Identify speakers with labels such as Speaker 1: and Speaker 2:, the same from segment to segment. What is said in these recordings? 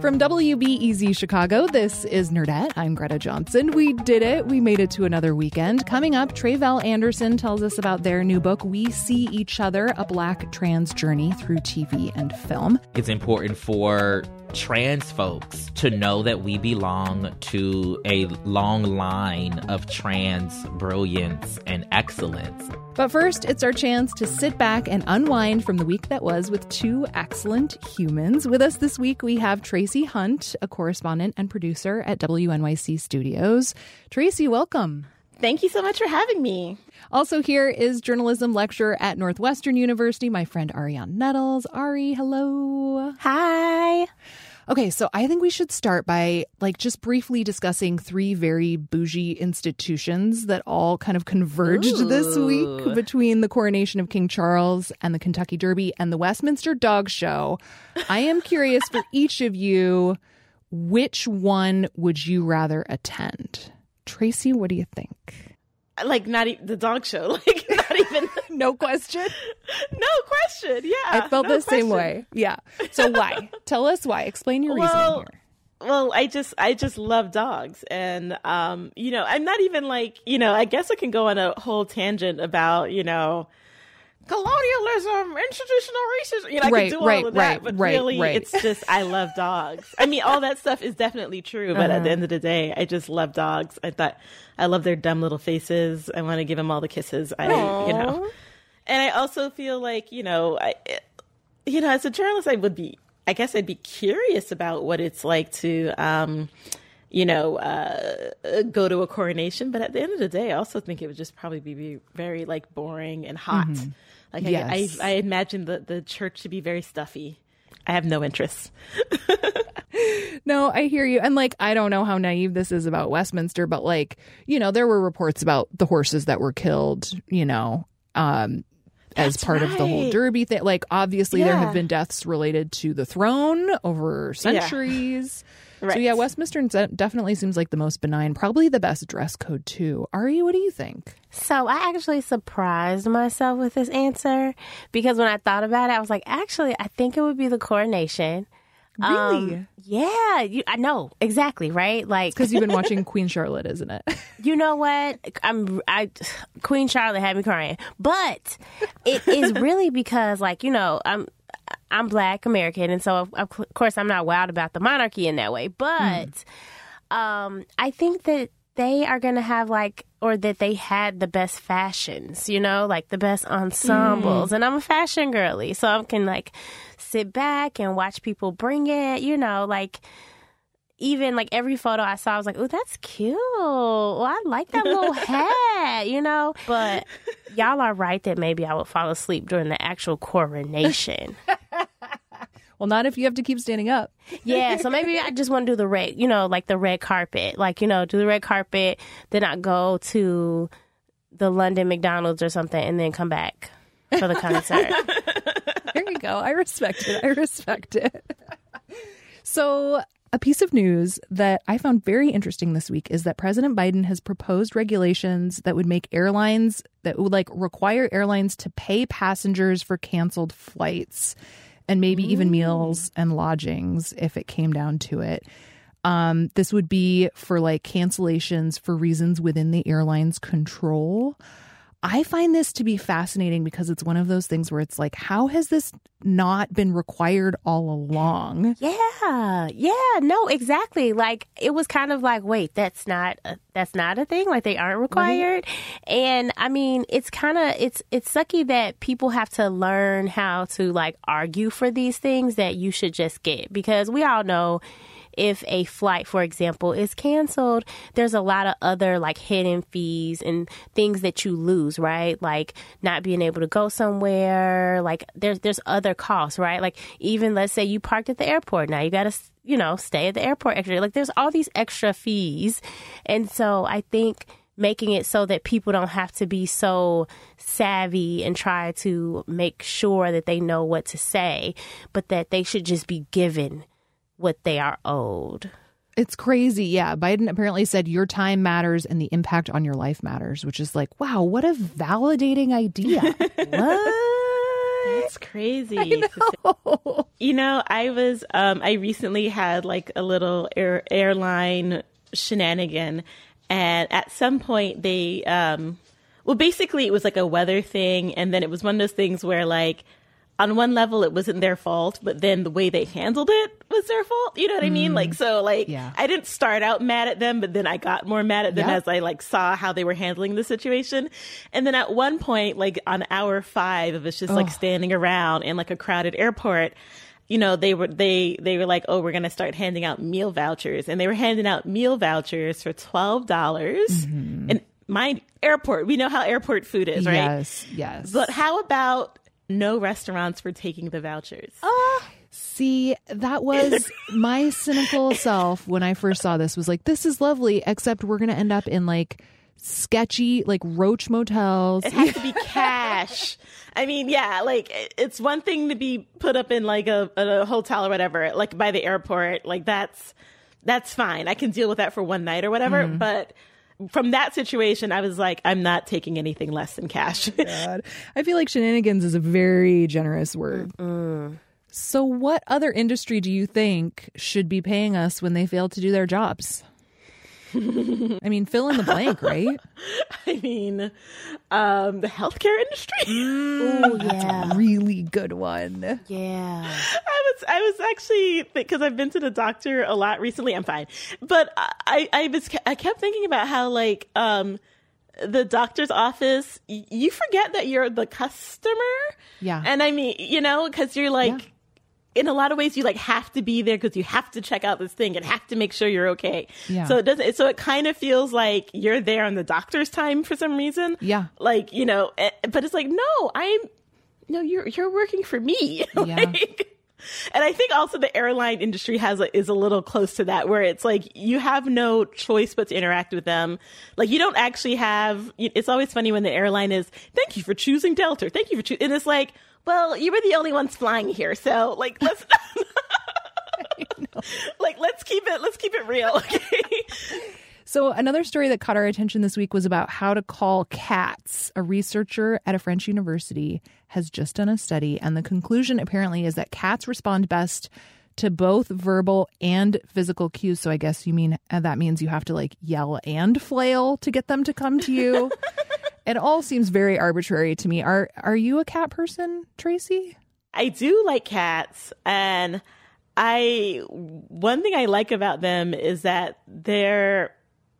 Speaker 1: From WBEZ Chicago, this is Nerdette. I'm Greta Johnson. We did it. We made it to another weekend. Coming up, Tre'vell Anderson tells us about their new book, We See Each Other A Black Trans Journey Through TV and Film.
Speaker 2: It's important for trans folks to know that we belong to a long line of trans brilliance and excellence.
Speaker 1: But first, it's our chance to sit back and unwind from the week that was with two excellent humans. With us this week, we have Tracie Hunte, a correspondent and producer at WNYC Studios. Tracie, welcome.
Speaker 3: Thank you so much for having me.
Speaker 1: Also, here is journalism lecturer at Northwestern University, my friend Arionne Nettles. Ari, hello.
Speaker 3: Hi.
Speaker 1: Okay, so I think we should start by like just briefly discussing three very bougie institutions that all kind of converged
Speaker 3: Ooh.
Speaker 1: this week between the coronation of King Charles and the Kentucky Derby and the Westminster Dog Show. I am curious for each of you, which one would you rather attend? Tracie, what do you think?
Speaker 3: Like not e- the dog show. Like not even
Speaker 1: No question.
Speaker 3: no question. Yeah.
Speaker 1: I felt
Speaker 3: no
Speaker 1: the same way. Yeah. So why? Tell us why. Explain your
Speaker 3: Well,
Speaker 1: reasoning here.
Speaker 3: Well, I just I just love dogs and um you know, I'm not even like, you know, I guess I can go on a whole tangent about, you know, colonialism, institutional racism. You know, I
Speaker 1: Right,
Speaker 3: can do
Speaker 1: right,
Speaker 3: all of that,
Speaker 1: right,
Speaker 3: but really it's just I love dogs. I mean, all that stuff is definitely true, but
Speaker 1: Uh-huh.
Speaker 3: at the end of the day, I just love dogs. I thought I love their dumb little faces. I want to give them all the kisses. I, you know. And I also feel like, you know, I you know, as a journalist I would be I guess I'd be curious about what it's like to um you know, uh, go to a coronation, but at the end of the day, I also think it would just probably be very like boring and hot. Like
Speaker 1: Yes.
Speaker 3: I, I, I imagine the the church to be very stuffy. I have no interest.
Speaker 1: No, I hear you. And like, I don't know how naive this is about Westminster, but like, you know, there were reports about the horses that were killed, you know, um, as
Speaker 3: That's
Speaker 1: part of the whole. Derby thing. Like, obviously, there have been deaths related to the throne over centuries. So,
Speaker 3: Right.
Speaker 1: yeah, Westminster definitely seems like the most benign, probably the best dress code, too. Ari, what do you think?
Speaker 4: So I actually surprised myself with this answer because when I thought about it, I was like, actually, I think it would be the coronation. Um,
Speaker 1: Really?
Speaker 4: yeah, you, I know exactly, right? Like,
Speaker 1: Because you've been watching Queen Charlotte, isn't it?
Speaker 4: you know what? I'm I Queen Charlotte had me crying, but it is really because, like, you know, I'm I'm Black American, and so of, of course I'm not wild about the monarchy in that way. But um, I think that they are going to have like, or that they had the best fashions, you know, like the best ensembles. Mm. And I'm a fashion girly, so I can like sit back and watch people bring it, you know, like even like every photo I saw, I was like, "Oh, that's cute. Well, I like that little hat," you know. But y'all are right that maybe I would fall asleep during the actual coronation.
Speaker 1: well, not if you have to keep standing up.
Speaker 4: yeah, so maybe I just want to do the red, you know, like the red carpet, like you know, do the red carpet, then I go to the London McDonald's or something, and then come back for the concert.
Speaker 1: There you go. I respect it. I respect it. So, a piece of news that I found very interesting this week is that President Biden has proposed regulations that would make airlines that would like require airlines to pay passengers for canceled flights and maybe even meals and lodgings if it came down to it. Um, this would be for like cancellations for reasons within the airline's control. I find this to be fascinating because it's one of those things where it's like, how has this not been required all along?
Speaker 4: Yeah, yeah, no, exactly. Like it was kind of like, wait, that's not a, that's not a thing. Like they aren't required. And I mean, it's kind of it's it's sucky that people have to learn how to like argue for these things that you should just get because we all know if a flight, for example, is canceled, there's a lot of other like hidden fees and things that you lose, right? Like not being able to go somewhere. Like there's there's other costs, right? Like even let's say you parked at the airport. Now you got to you know stay at the airport extra. Like there's all these extra fees, and so I think making it so that people don't have to be so savvy and try to make sure that they know what to say, but that they should just be given what they are owed.
Speaker 1: It's crazy. Yeah. Biden apparently said your time matters and the impact on your life matters, which is like, wow, what a validating idea.
Speaker 3: what? That's crazy. Know. You know, I was um I recently had like a little air, airline shenanigan and at some point they um well basically it was like a weather thing and then it was one of those things where like on one level it wasn't their fault but then the way they handled it was their fault you know what i mean mm. like so like
Speaker 1: Yeah.
Speaker 3: i didn't start out mad at them but then i got more mad at them
Speaker 1: Yeah.
Speaker 3: as i like saw how they were handling the situation and then at one point like on hour five of us just like standing around in like a crowded airport you know they were they they were like oh we're going to start handing out meal vouchers and they were handing out meal vouchers for $12 mm-hmm. and mind airport we know how airport food is right
Speaker 1: Yes. Yes.
Speaker 3: but how about no restaurants for taking the vouchers Oh.
Speaker 1: See, that was my cynical self when I first saw this was like, this is lovely, except we're going to end up in like sketchy, like roach motels.
Speaker 3: it has to be cash i mean yeah like it's one thing to be put up in like a, a hotel or whatever like by the airport like that's that's fine i can deal with that for one night or whatever mm-hmm. but from that situation i was like i'm not taking anything less than cash
Speaker 1: God. I feel like shenanigans is a very generous word. So, what other industry do you think should be paying us when they fail to do their jobs? I mean, fill in the blank, right?
Speaker 3: I mean, um, the healthcare industry.
Speaker 4: Oh yeah,
Speaker 1: Really good one.
Speaker 4: yeah.
Speaker 3: I was, I was actually because I've been to the doctor a lot recently. I'm fine, but I, I was, I kept thinking about how like, um, the doctor's office, y- you forget that you're the customer.
Speaker 1: Yeah.
Speaker 3: and I mean, you know, because you're like. In a lot of ways, you like have to be there because you have to check out this thing and have to make sure you're okay.
Speaker 1: Yeah.
Speaker 3: So it doesn't. So it kind of feels like you're there on the doctor's time for some reason.
Speaker 1: Yeah.
Speaker 3: Like you know, eh, but it's like no, I'm no, you're you're working for me.
Speaker 1: Yeah.
Speaker 3: Like, and I think also the airline industry has a, is a little close to that, where it's like you have no choice but to interact with them. Like you don't actually have. It's always funny when the airline is, "Thank you for choosing Delta. Thank you for choosing," and it's like, well, you were the only ones flying here, so like let's. like let's keep it let's keep it real okay
Speaker 1: So, another story that caught our attention this week was about how to call cats. A researcher at a French university has just done a study, and the conclusion apparently is that cats respond best to both verbal and physical cues. So, I guess you mean uh, that means you have to like yell and flail to get them to come to you. it all seems very arbitrary to me. Are are you a cat person, Tracie?
Speaker 3: I do like cats and I one thing I like about them is that they're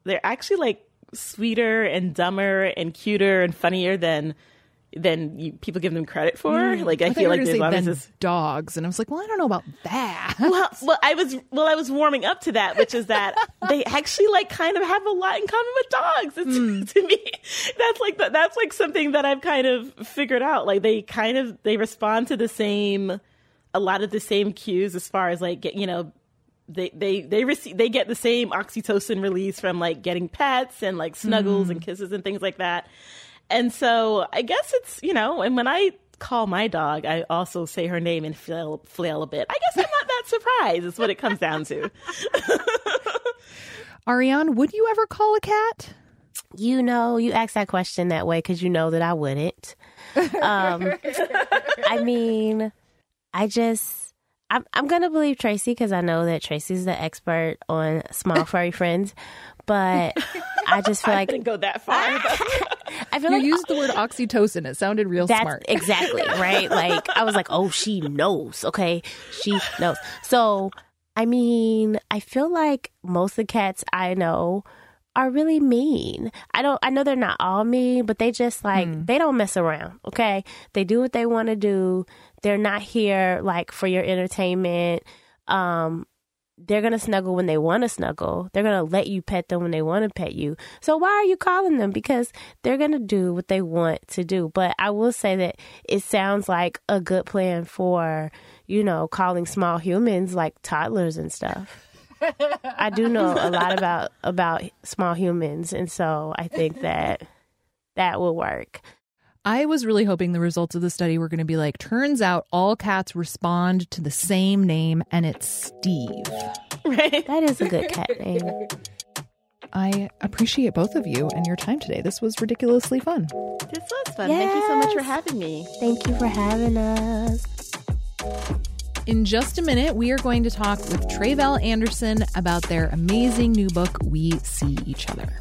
Speaker 3: they're actually like sweeter and dumber and cuter and funnier than than you, people give them credit for. Mm. Like I,
Speaker 1: thought
Speaker 3: feel like there's
Speaker 1: say
Speaker 3: this
Speaker 1: dogs, and I was like, well, I don't know about that.
Speaker 3: well, well, I was well, I was warming up to that, which is that they actually like kind of have a lot in common with dogs. It's, hmm. To me, that's like the, that's like something that I've kind of figured out. Like they kind of they respond to the same, a lot of the same cues as far as like get you know. They they they receive they get the same oxytocin release from like getting pets and like snuggles hmm. and kisses and things like that, and so I guess it's you know and when I call my dog, I also say her name and flail flail a bit. I guess I'm not that surprised. Is what it comes down to.
Speaker 1: Arionne, would you ever call a cat?
Speaker 4: You know, you ask that question that way because you know that I wouldn't. Um, I mean, I just, I'm, I'm going to believe Tracie because I know that Tracie's the expert on small furry friends. But I just feel
Speaker 3: I
Speaker 4: like
Speaker 3: didn't go that far.
Speaker 4: I feel
Speaker 1: You
Speaker 4: like
Speaker 1: used the word oxytocin. It sounded real
Speaker 4: That's
Speaker 1: smart.
Speaker 4: exactly right. Like I was like, oh, she knows. Okay, she knows. So I mean, I feel like most of the cats I know are really mean. I don't. I know they're not all mean, but they just like they don't mess around. Okay, they do what they want to do. They're not here like for your entertainment. Um, they're going to snuggle when they want to snuggle. They're going to let you pet them when they want to pet you. So why are you calling them? Because they're going to do what they want to do. But I will say that it sounds like a good plan for, you know, calling small humans like toddlers and stuff. I do know a lot about about small humans and so I think that that will work.
Speaker 1: I was really hoping the results of the study were going to be like, turns out all cats respond to the same name and it's Steve.
Speaker 4: Right. That is a good cat name.
Speaker 1: I appreciate both of you and your time today. This was ridiculously fun.
Speaker 3: This was fun. Thank you so much for having me.
Speaker 4: Thank you for having us.
Speaker 1: In just a minute, we are going to talk with Tre'vell Anderson about their amazing new book, We See Each Other.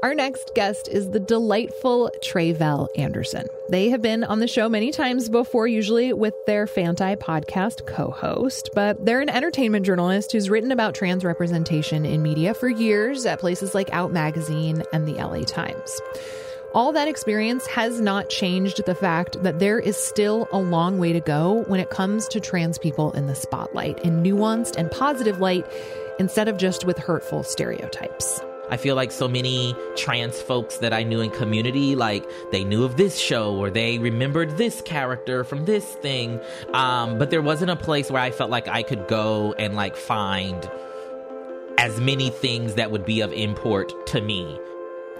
Speaker 1: Our next guest is the delightful Tre'vell Anderson. They have been on the show many times before, usually with their Fanti podcast co host, but they're an entertainment journalist who's written about trans representation in media for years at places like Out Magazine and the LA Times. All that experience has not changed the fact that there is still a long way to go when it comes to trans people in the spotlight, in nuanced and positive light, instead of just with hurtful stereotypes.
Speaker 2: I feel like so many trans folks that I knew in community, like they knew of this show or they remembered this character from this thing. Um, but there wasn't a place where I felt like I could go and like find as many things that would be of import to me.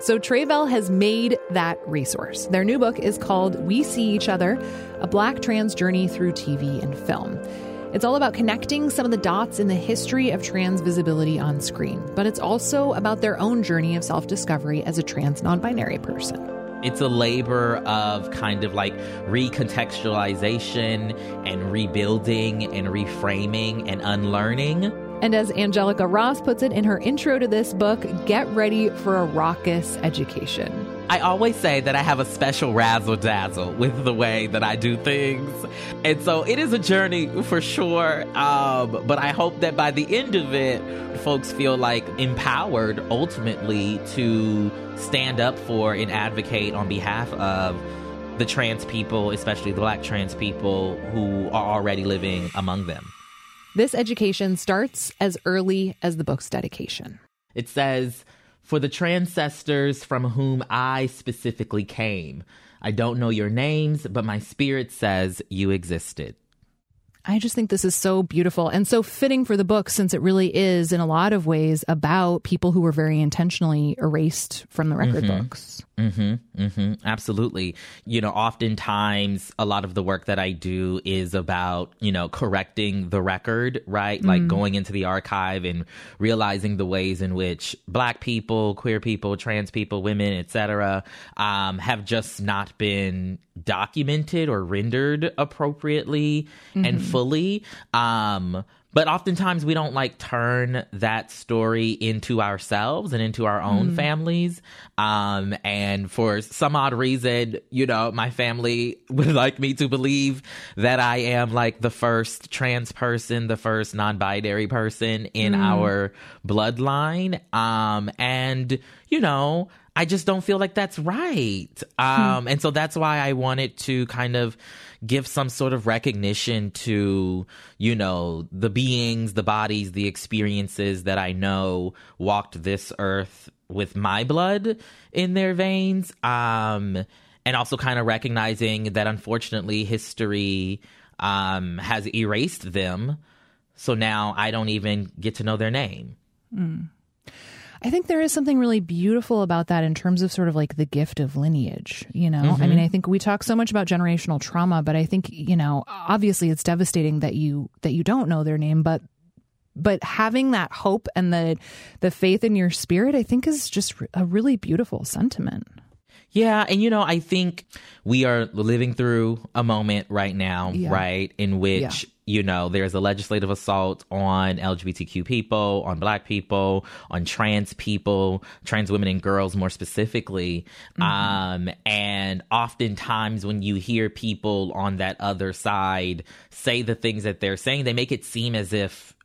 Speaker 1: So Tre'vell has made that resource. Their new book is called We See Each Other A Black Trans Journey Through TV and Film. It's all about connecting some of the dots in the history of trans visibility on screen, but it's also about their own journey of self discovery as a trans non binary person.
Speaker 2: It's a labor of kind of like recontextualization and rebuilding and reframing and unlearning.
Speaker 1: And as Angelica Ross puts it in her intro to this book, get ready for a raucous education.
Speaker 2: I always say that I have a special razzle dazzle with the way that I do things. And so it is a journey for sure. Um, but I hope that by the end of it, folks feel like empowered ultimately to stand up for and advocate on behalf of the trans people, especially the black trans people who are already living among them.
Speaker 1: This education starts as early as the book's dedication.
Speaker 2: It says, For the transcestors from whom I specifically came, I don't know your names, but my spirit says you existed.
Speaker 1: I just think this is so beautiful and so fitting for the book since it really is, in a lot of ways, about people who were very intentionally erased from the record
Speaker 2: Mm-hmm.
Speaker 1: books.
Speaker 2: Mm-hmm. Mm-hmm. Absolutely. You know, oftentimes a lot of the work that I do is about, you know, correcting the record, right? Like going into the archive and realizing the ways in which black people, queer people, trans people, women, etc., um, have just not been documented or rendered appropriately and fully. Um, but oftentimes we don't like turn that story into ourselves and into our own families. Um, and for some odd reason, you know, my family would like me to believe that I am like the first trans person, the first non-binary person in our bloodline. Um, and you know, I just don't feel like that's right. Um, and so that's why I wanted to kind of give some sort of recognition to, you know, the beings, the bodies, the experiences that I know walked this earth with my blood in their veins. Um, and also kind of recognizing that unfortunately history um, has erased them. So now I don't even get to know their name.
Speaker 1: I think there is something really beautiful about that in terms of sort of like the gift of lineage, you know? I mean, mm-hmm. I think we talk so much about generational trauma, but I think, you know, obviously it's devastating that you that you don't know their name, but but having that hope and the the faith in your spirit, I think is just a really beautiful sentiment.
Speaker 2: Yeah, and you know, I think we are living through a moment right now,
Speaker 1: Yeah.
Speaker 2: right, in which
Speaker 1: Yeah.
Speaker 2: You know there's a legislative assault on LGBTQ people, on Black people, on trans people, trans women and girls more specifically. Um, and oftentimes when you hear people on that other side say the things that they're saying, they make it seem as if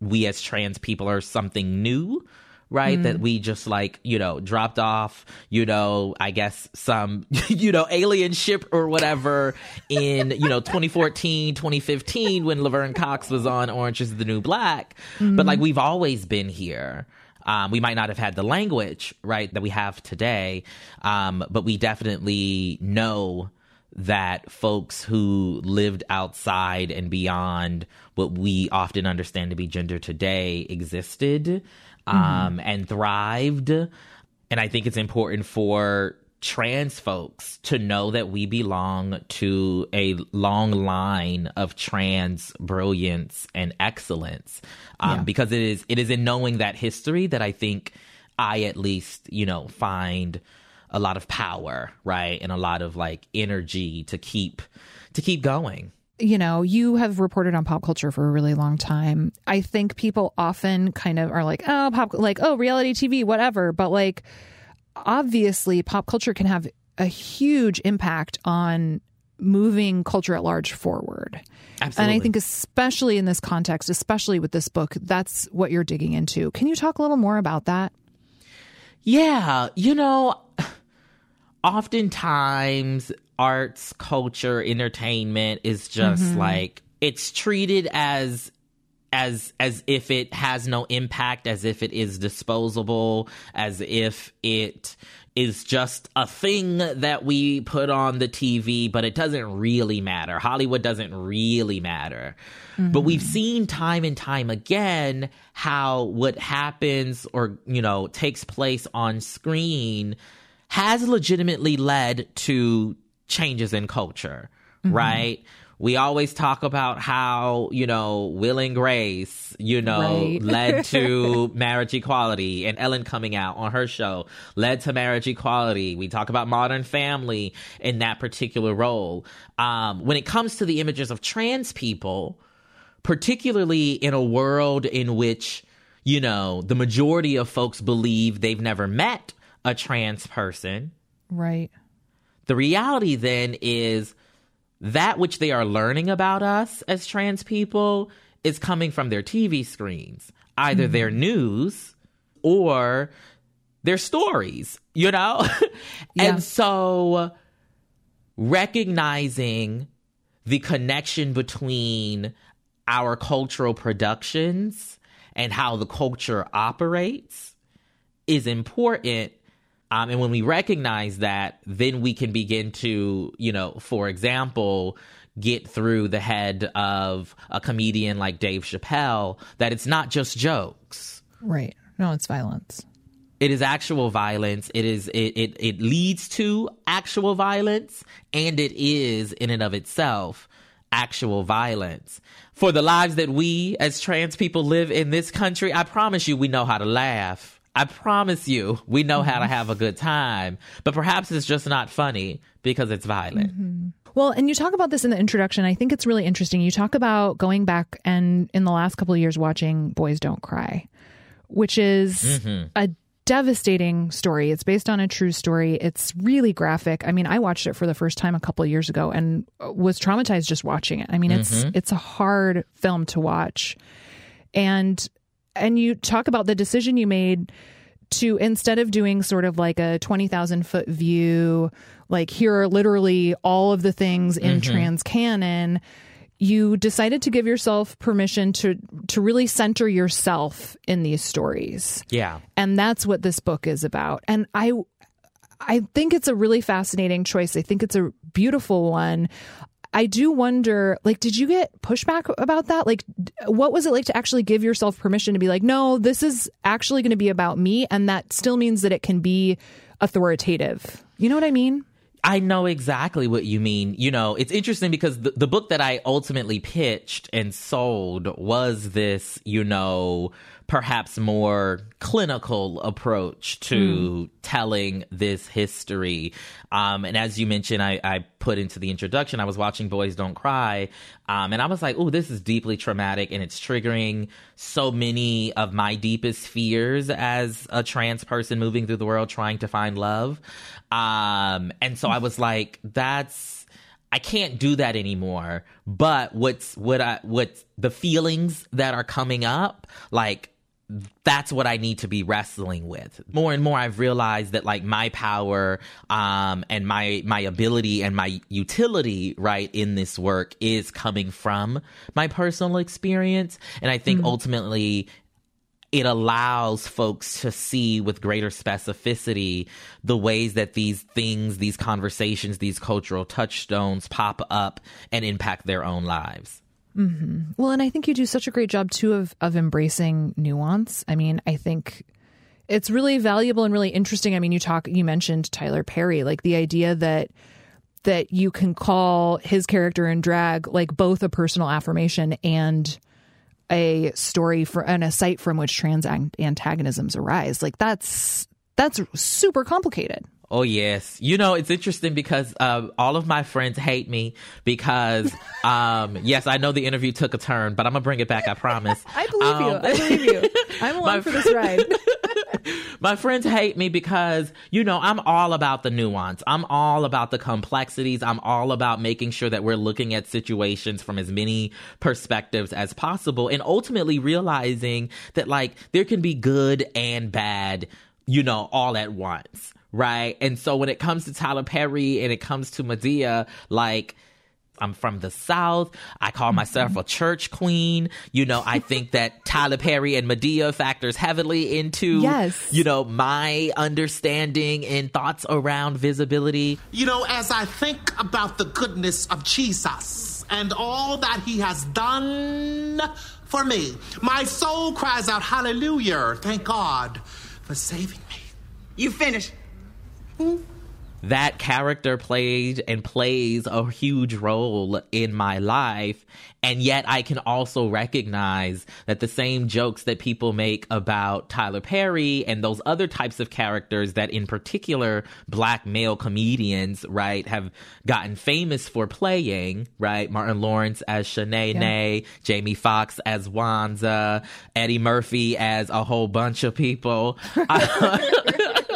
Speaker 2: we as trans people are something new right? That we just like you know dropped off you know i guess some you know alien ship or whatever in you know 2014 2015 when laverne cox was on orange is the new black. But like we've always been here. Um, we might not have had the language right that we have today. Um, but we definitely know that folks who lived outside and beyond what we often understand to be gender today existed um, and thrived. And I think it's important for trans folks to know that we belong to a long line of trans brilliance and excellence. Um, because it is it is in knowing that history that I think I at least you know find a lot of power right? And a lot of like energy to keep to keep going
Speaker 1: you know, you have reported on pop culture for a really long time. I think people often kind of are like, oh, pop, like, oh, reality TV, whatever. But like, obviously, pop culture can have a huge impact on moving culture at large forward.
Speaker 2: Absolutely.
Speaker 1: And I think, especially in this context, especially with this book, that's what you're digging into. Can you talk a little more about that?
Speaker 2: Yeah, you know, oftentimes arts, culture, entertainment is just mm-hmm. like it's treated as as as if it has no impact, as if it is disposable, as if it is just a thing that we put on the TV, but it doesn't really matter. Hollywood doesn't really matter. But we've mm-hmm. seen time and time again how what happens or, you know, takes place on screen has legitimately led to changes in culture, right? We always talk about how, you know, Will and Grace, you know,
Speaker 1: Right.
Speaker 2: led to marriage equality and Ellen coming out on her show led to marriage equality. We talk about modern family in that particular role. Um, when it comes to the images of trans people, particularly in a world in which, you know, the majority of folks believe they've never met a trans person,
Speaker 1: Right.
Speaker 2: The reality then is that which they are learning about us as trans people is coming from their TV screens, either mm-hmm. their news or their stories, you know?
Speaker 1: Yeah.
Speaker 2: And so recognizing the connection between our cultural productions and how the culture operates is important. Um, and when we recognize that, then we can begin to, you know, for example, get through the head of a comedian like Dave Chappelle that it's not just jokes.
Speaker 1: Right. No, it's violence.
Speaker 2: It is actual violence. It is it, it it leads to actual violence, and it is in and of itself actual violence. For the lives that we as trans people live in this country, I promise you we know how to laugh. I promise you we know how to mm-hmm. have a good time. But perhaps it's just not funny because it's violent. Mm-hmm.
Speaker 1: Well, and you talk about this in the introduction. I think it's really interesting. You talk about going back and in the last couple of years watching Boys Don't Cry, which is mm-hmm. a devastating story. It's based on a true story. It's really graphic. I mean, I watched it for the first time a couple of years ago and was traumatized just watching it. I mean, it's it's a hard film to watch. And and you talk about the decision you made to instead of doing sort of like a 20,000 foot view, like here are literally all of the things in mm-hmm. trans canon, you decided to give yourself permission to to really center yourself in these stories.
Speaker 2: Yeah.
Speaker 1: And that's what this book is about. And I I think it's a really fascinating choice. I think it's a beautiful one. I do wonder, like, did you get pushback about that? Like, what was it like to actually give yourself permission to be like, no, this is actually going to be about me, and that still means that it can be authoritative. You know what I mean?
Speaker 2: I know exactly what you mean. You know, it's interesting because the, the book that I ultimately pitched and sold was this, you know, perhaps more clinical approach to mm. telling this history. Um, and as you mentioned, I, I, put into the introduction, I was watching Boys Don't Cry, um, and I was like, oh, this is deeply traumatic and it's triggering so many of my deepest fears as a trans person moving through the world trying to find love. Um, and so I was like, that's. I can't do that anymore. But what's what I what the feelings that are coming up, like that's what I need to be wrestling with. More and more I've realized that like my power um and my my ability and my utility right in this work is coming from my personal experience and I think mm-hmm. ultimately it allows folks to see with greater specificity the ways that these things, these conversations, these cultural touchstones pop up and impact their own lives.
Speaker 1: Mm-hmm. Well, and I think you do such a great job too of of embracing nuance. I mean, I think it's really valuable and really interesting. I mean, you talk, you mentioned Tyler Perry, like the idea that that you can call his character in drag like both a personal affirmation and a story for and a site from which trans antagonisms arise. Like that's that's super complicated.
Speaker 2: Oh yes, you know it's interesting because uh, all of my friends hate me because um, yes, I know the interview took a turn, but I'm gonna bring it back. I promise.
Speaker 1: I believe um, you. I believe you. I'm along for this ride.
Speaker 2: my friends hate me because you know I'm all about the nuance. I'm all about the complexities. I'm all about making sure that we're looking at situations from as many perspectives as possible, and ultimately realizing that like there can be good and bad you know, all at once right? And so when it comes to Tyler Perry and it comes to Madea, like, I'm from the South. I call myself a church queen. You know, I think that Tyler Perry and Madea factors heavily into,
Speaker 1: yes.
Speaker 2: you know, my understanding and thoughts around visibility.
Speaker 5: You know, as I think about the goodness of Jesus and all that he has done for me, my soul cries out, Hallelujah. Thank God for saving me.
Speaker 6: You finished
Speaker 2: that character played and plays a huge role in my life. And yet I can also recognize that the same jokes that people make about Tyler Perry and those other types of characters that in particular black male comedians, right, have gotten famous for playing, right? Martin Lawrence as Shanae yeah. Jamie Foxx as Wanda, Eddie Murphy as a whole bunch of people.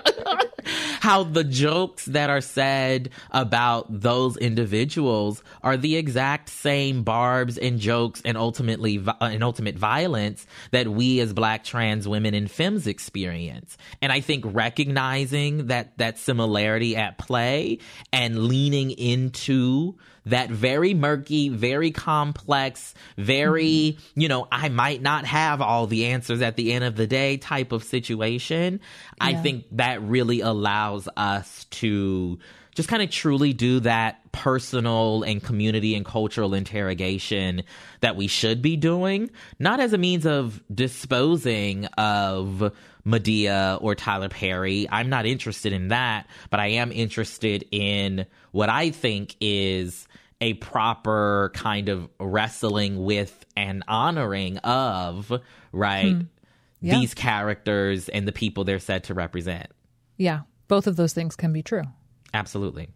Speaker 2: how the jokes that are said about those individuals are the exact same barbs and jokes and ultimately uh, and ultimate violence that we as black trans women and femmes experience. And I think recognizing that that similarity at play and leaning into that very murky, very complex, very, mm-hmm. you know, I might not have all the answers at the end of the day type of situation. Yeah. I think that really allows us to just kind of truly do that personal and community and cultural interrogation that we should be doing, not as a means of disposing of Madea or Tyler Perry. I'm not interested in that, but I am interested in what I think is a proper kind of wrestling with and honoring of right hmm. yeah. these characters and the people they're said to represent.
Speaker 1: Yeah, both of those things can be true.
Speaker 2: Absolutely.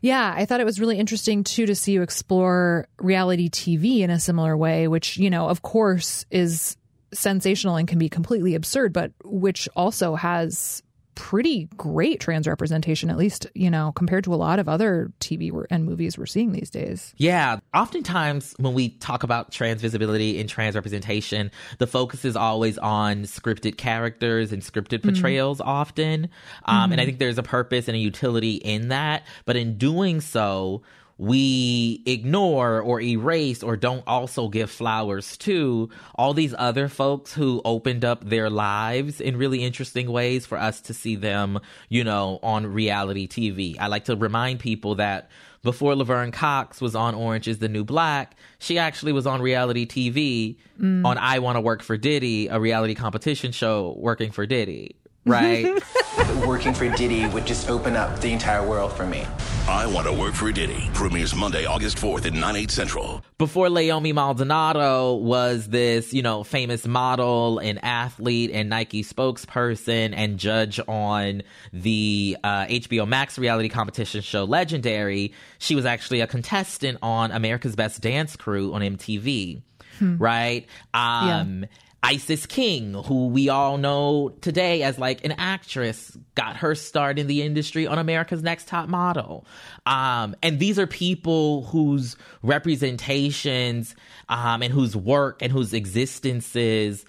Speaker 1: Yeah, I thought it was really interesting too to see you explore reality TV in a similar way, which, you know, of course is sensational and can be completely absurd, but which also has pretty great trans representation, at least, you know, compared to a lot of other TV and movies we're seeing these days.
Speaker 2: Yeah. Oftentimes, when we talk about trans visibility and trans representation, the focus is always on scripted characters and scripted mm-hmm. portrayals mm-hmm. often. Um, mm-hmm. And I think there's a purpose and a utility in that. But in doing so, we ignore or erase or don't also give flowers to all these other folks who opened up their lives in really interesting ways for us to see them, you know, on reality TV. I like to remind people that before Laverne Cox was on Orange is the New Black, she actually was on reality TV mm. on I Want to Work for Diddy, a reality competition show working for Diddy right?
Speaker 6: Working for Diddy would just open up the entire world for me.
Speaker 7: I Want to Work for Diddy premieres Monday, August 4th at 9, 8 central.
Speaker 2: Before Leiomy Maldonado was this, you know, famous model and athlete and Nike spokesperson and judge on the uh, HBO Max reality competition show Legendary, she was actually a contestant on America's Best Dance Crew on MTV, right? Um,
Speaker 1: Yeah.
Speaker 2: Isis King, who we all know today as like an actress, got her start in the industry on America's Next Top Model. Um, and these are people whose representations um, and whose work and whose existences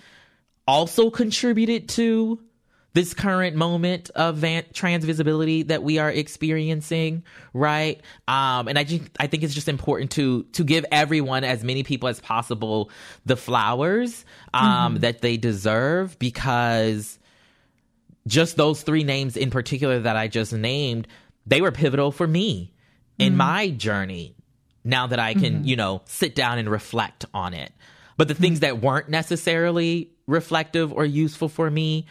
Speaker 2: also contributed to this current moment of van- trans visibility that we are experiencing, right? Um, and I just, I think it's just important to to give everyone, as many people as possible, the flowers um, that they deserve, because just those three names in particular that I just named, they were pivotal for me in my journey. Now that I can, you know, sit down and reflect on it. But the things that weren't necessarily reflective or useful for me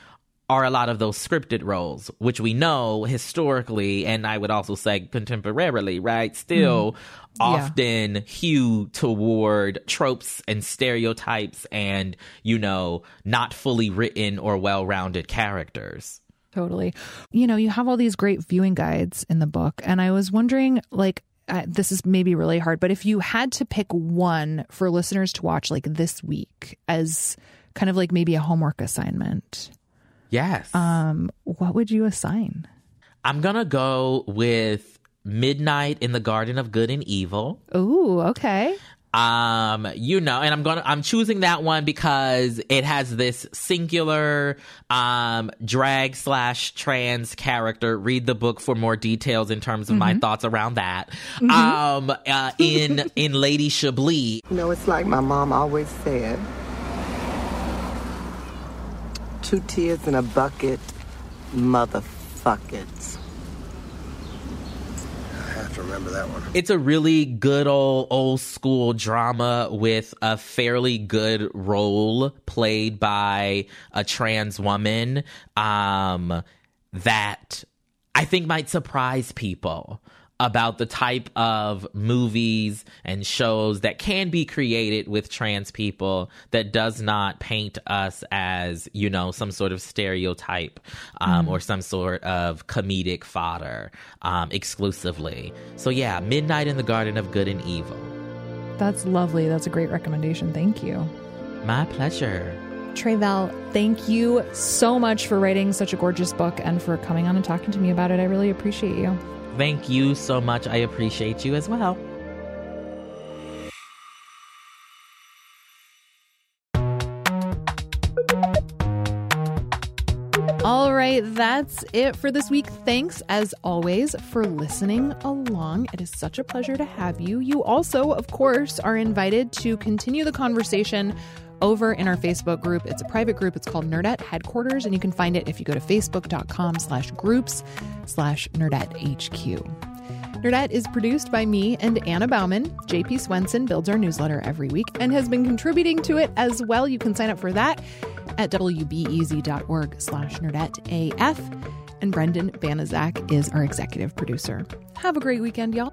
Speaker 2: are a lot of those scripted roles, which we know historically, and I would also say contemporarily, right? Still often hew toward tropes and stereotypes and, you know, not fully written or well rounded characters.
Speaker 1: Totally. You know, you have all these great viewing guides in the book, and I was wondering, like, uh, this is maybe really hard, but if you had to pick one for listeners to watch, like this week, as kind of like maybe a homework assignment,
Speaker 2: Yes.
Speaker 1: um, what would you assign?
Speaker 2: I'm gonna go with Midnight in the Garden of Good and Evil.
Speaker 1: Ooh, okay.
Speaker 2: Um, you know, and I'm gonna I'm choosing that one because it has this singular um drag slash trans character. Read the book for more details in terms of my thoughts around that. Um, uh, in in Lady Chablis,
Speaker 8: You know, it's like my mom always said two tears in a bucket, motherfuckers.
Speaker 9: I have to remember that one.
Speaker 2: it's a really good old old school drama with a fairly good role played by a trans woman um that I think might surprise people about the type of movies and shows that can be created with trans people that does not paint us as, you know, some sort of stereotype um, or some sort of comedic fodder um, exclusively. So, yeah, Midnight in the Garden of Good and Evil.
Speaker 1: That's lovely. That's a great recommendation. Thank you.
Speaker 2: My pleasure.
Speaker 1: Tre'vell, thank you so much for writing such a gorgeous book and for coming on and talking to me about it. I really appreciate you.
Speaker 2: Thank you so much. I appreciate you as well.
Speaker 1: All right, that's it for this week. Thanks, as always, for listening along. It is such a pleasure to have you. You also, of course, are invited to continue the conversation over in our Facebook group. It's a private group. It's called Nerdette Headquarters, and you can find it if you go to facebook.com slash groups slash Nerdette HQ. Nerdette is produced by me and Anna Bauman. JP Swenson builds our newsletter every week and has been contributing to it as well. You can sign up for that at wbez.org slash nerdetteaf. And Brendan Banaszak is our executive producer. Have a great weekend, y'all.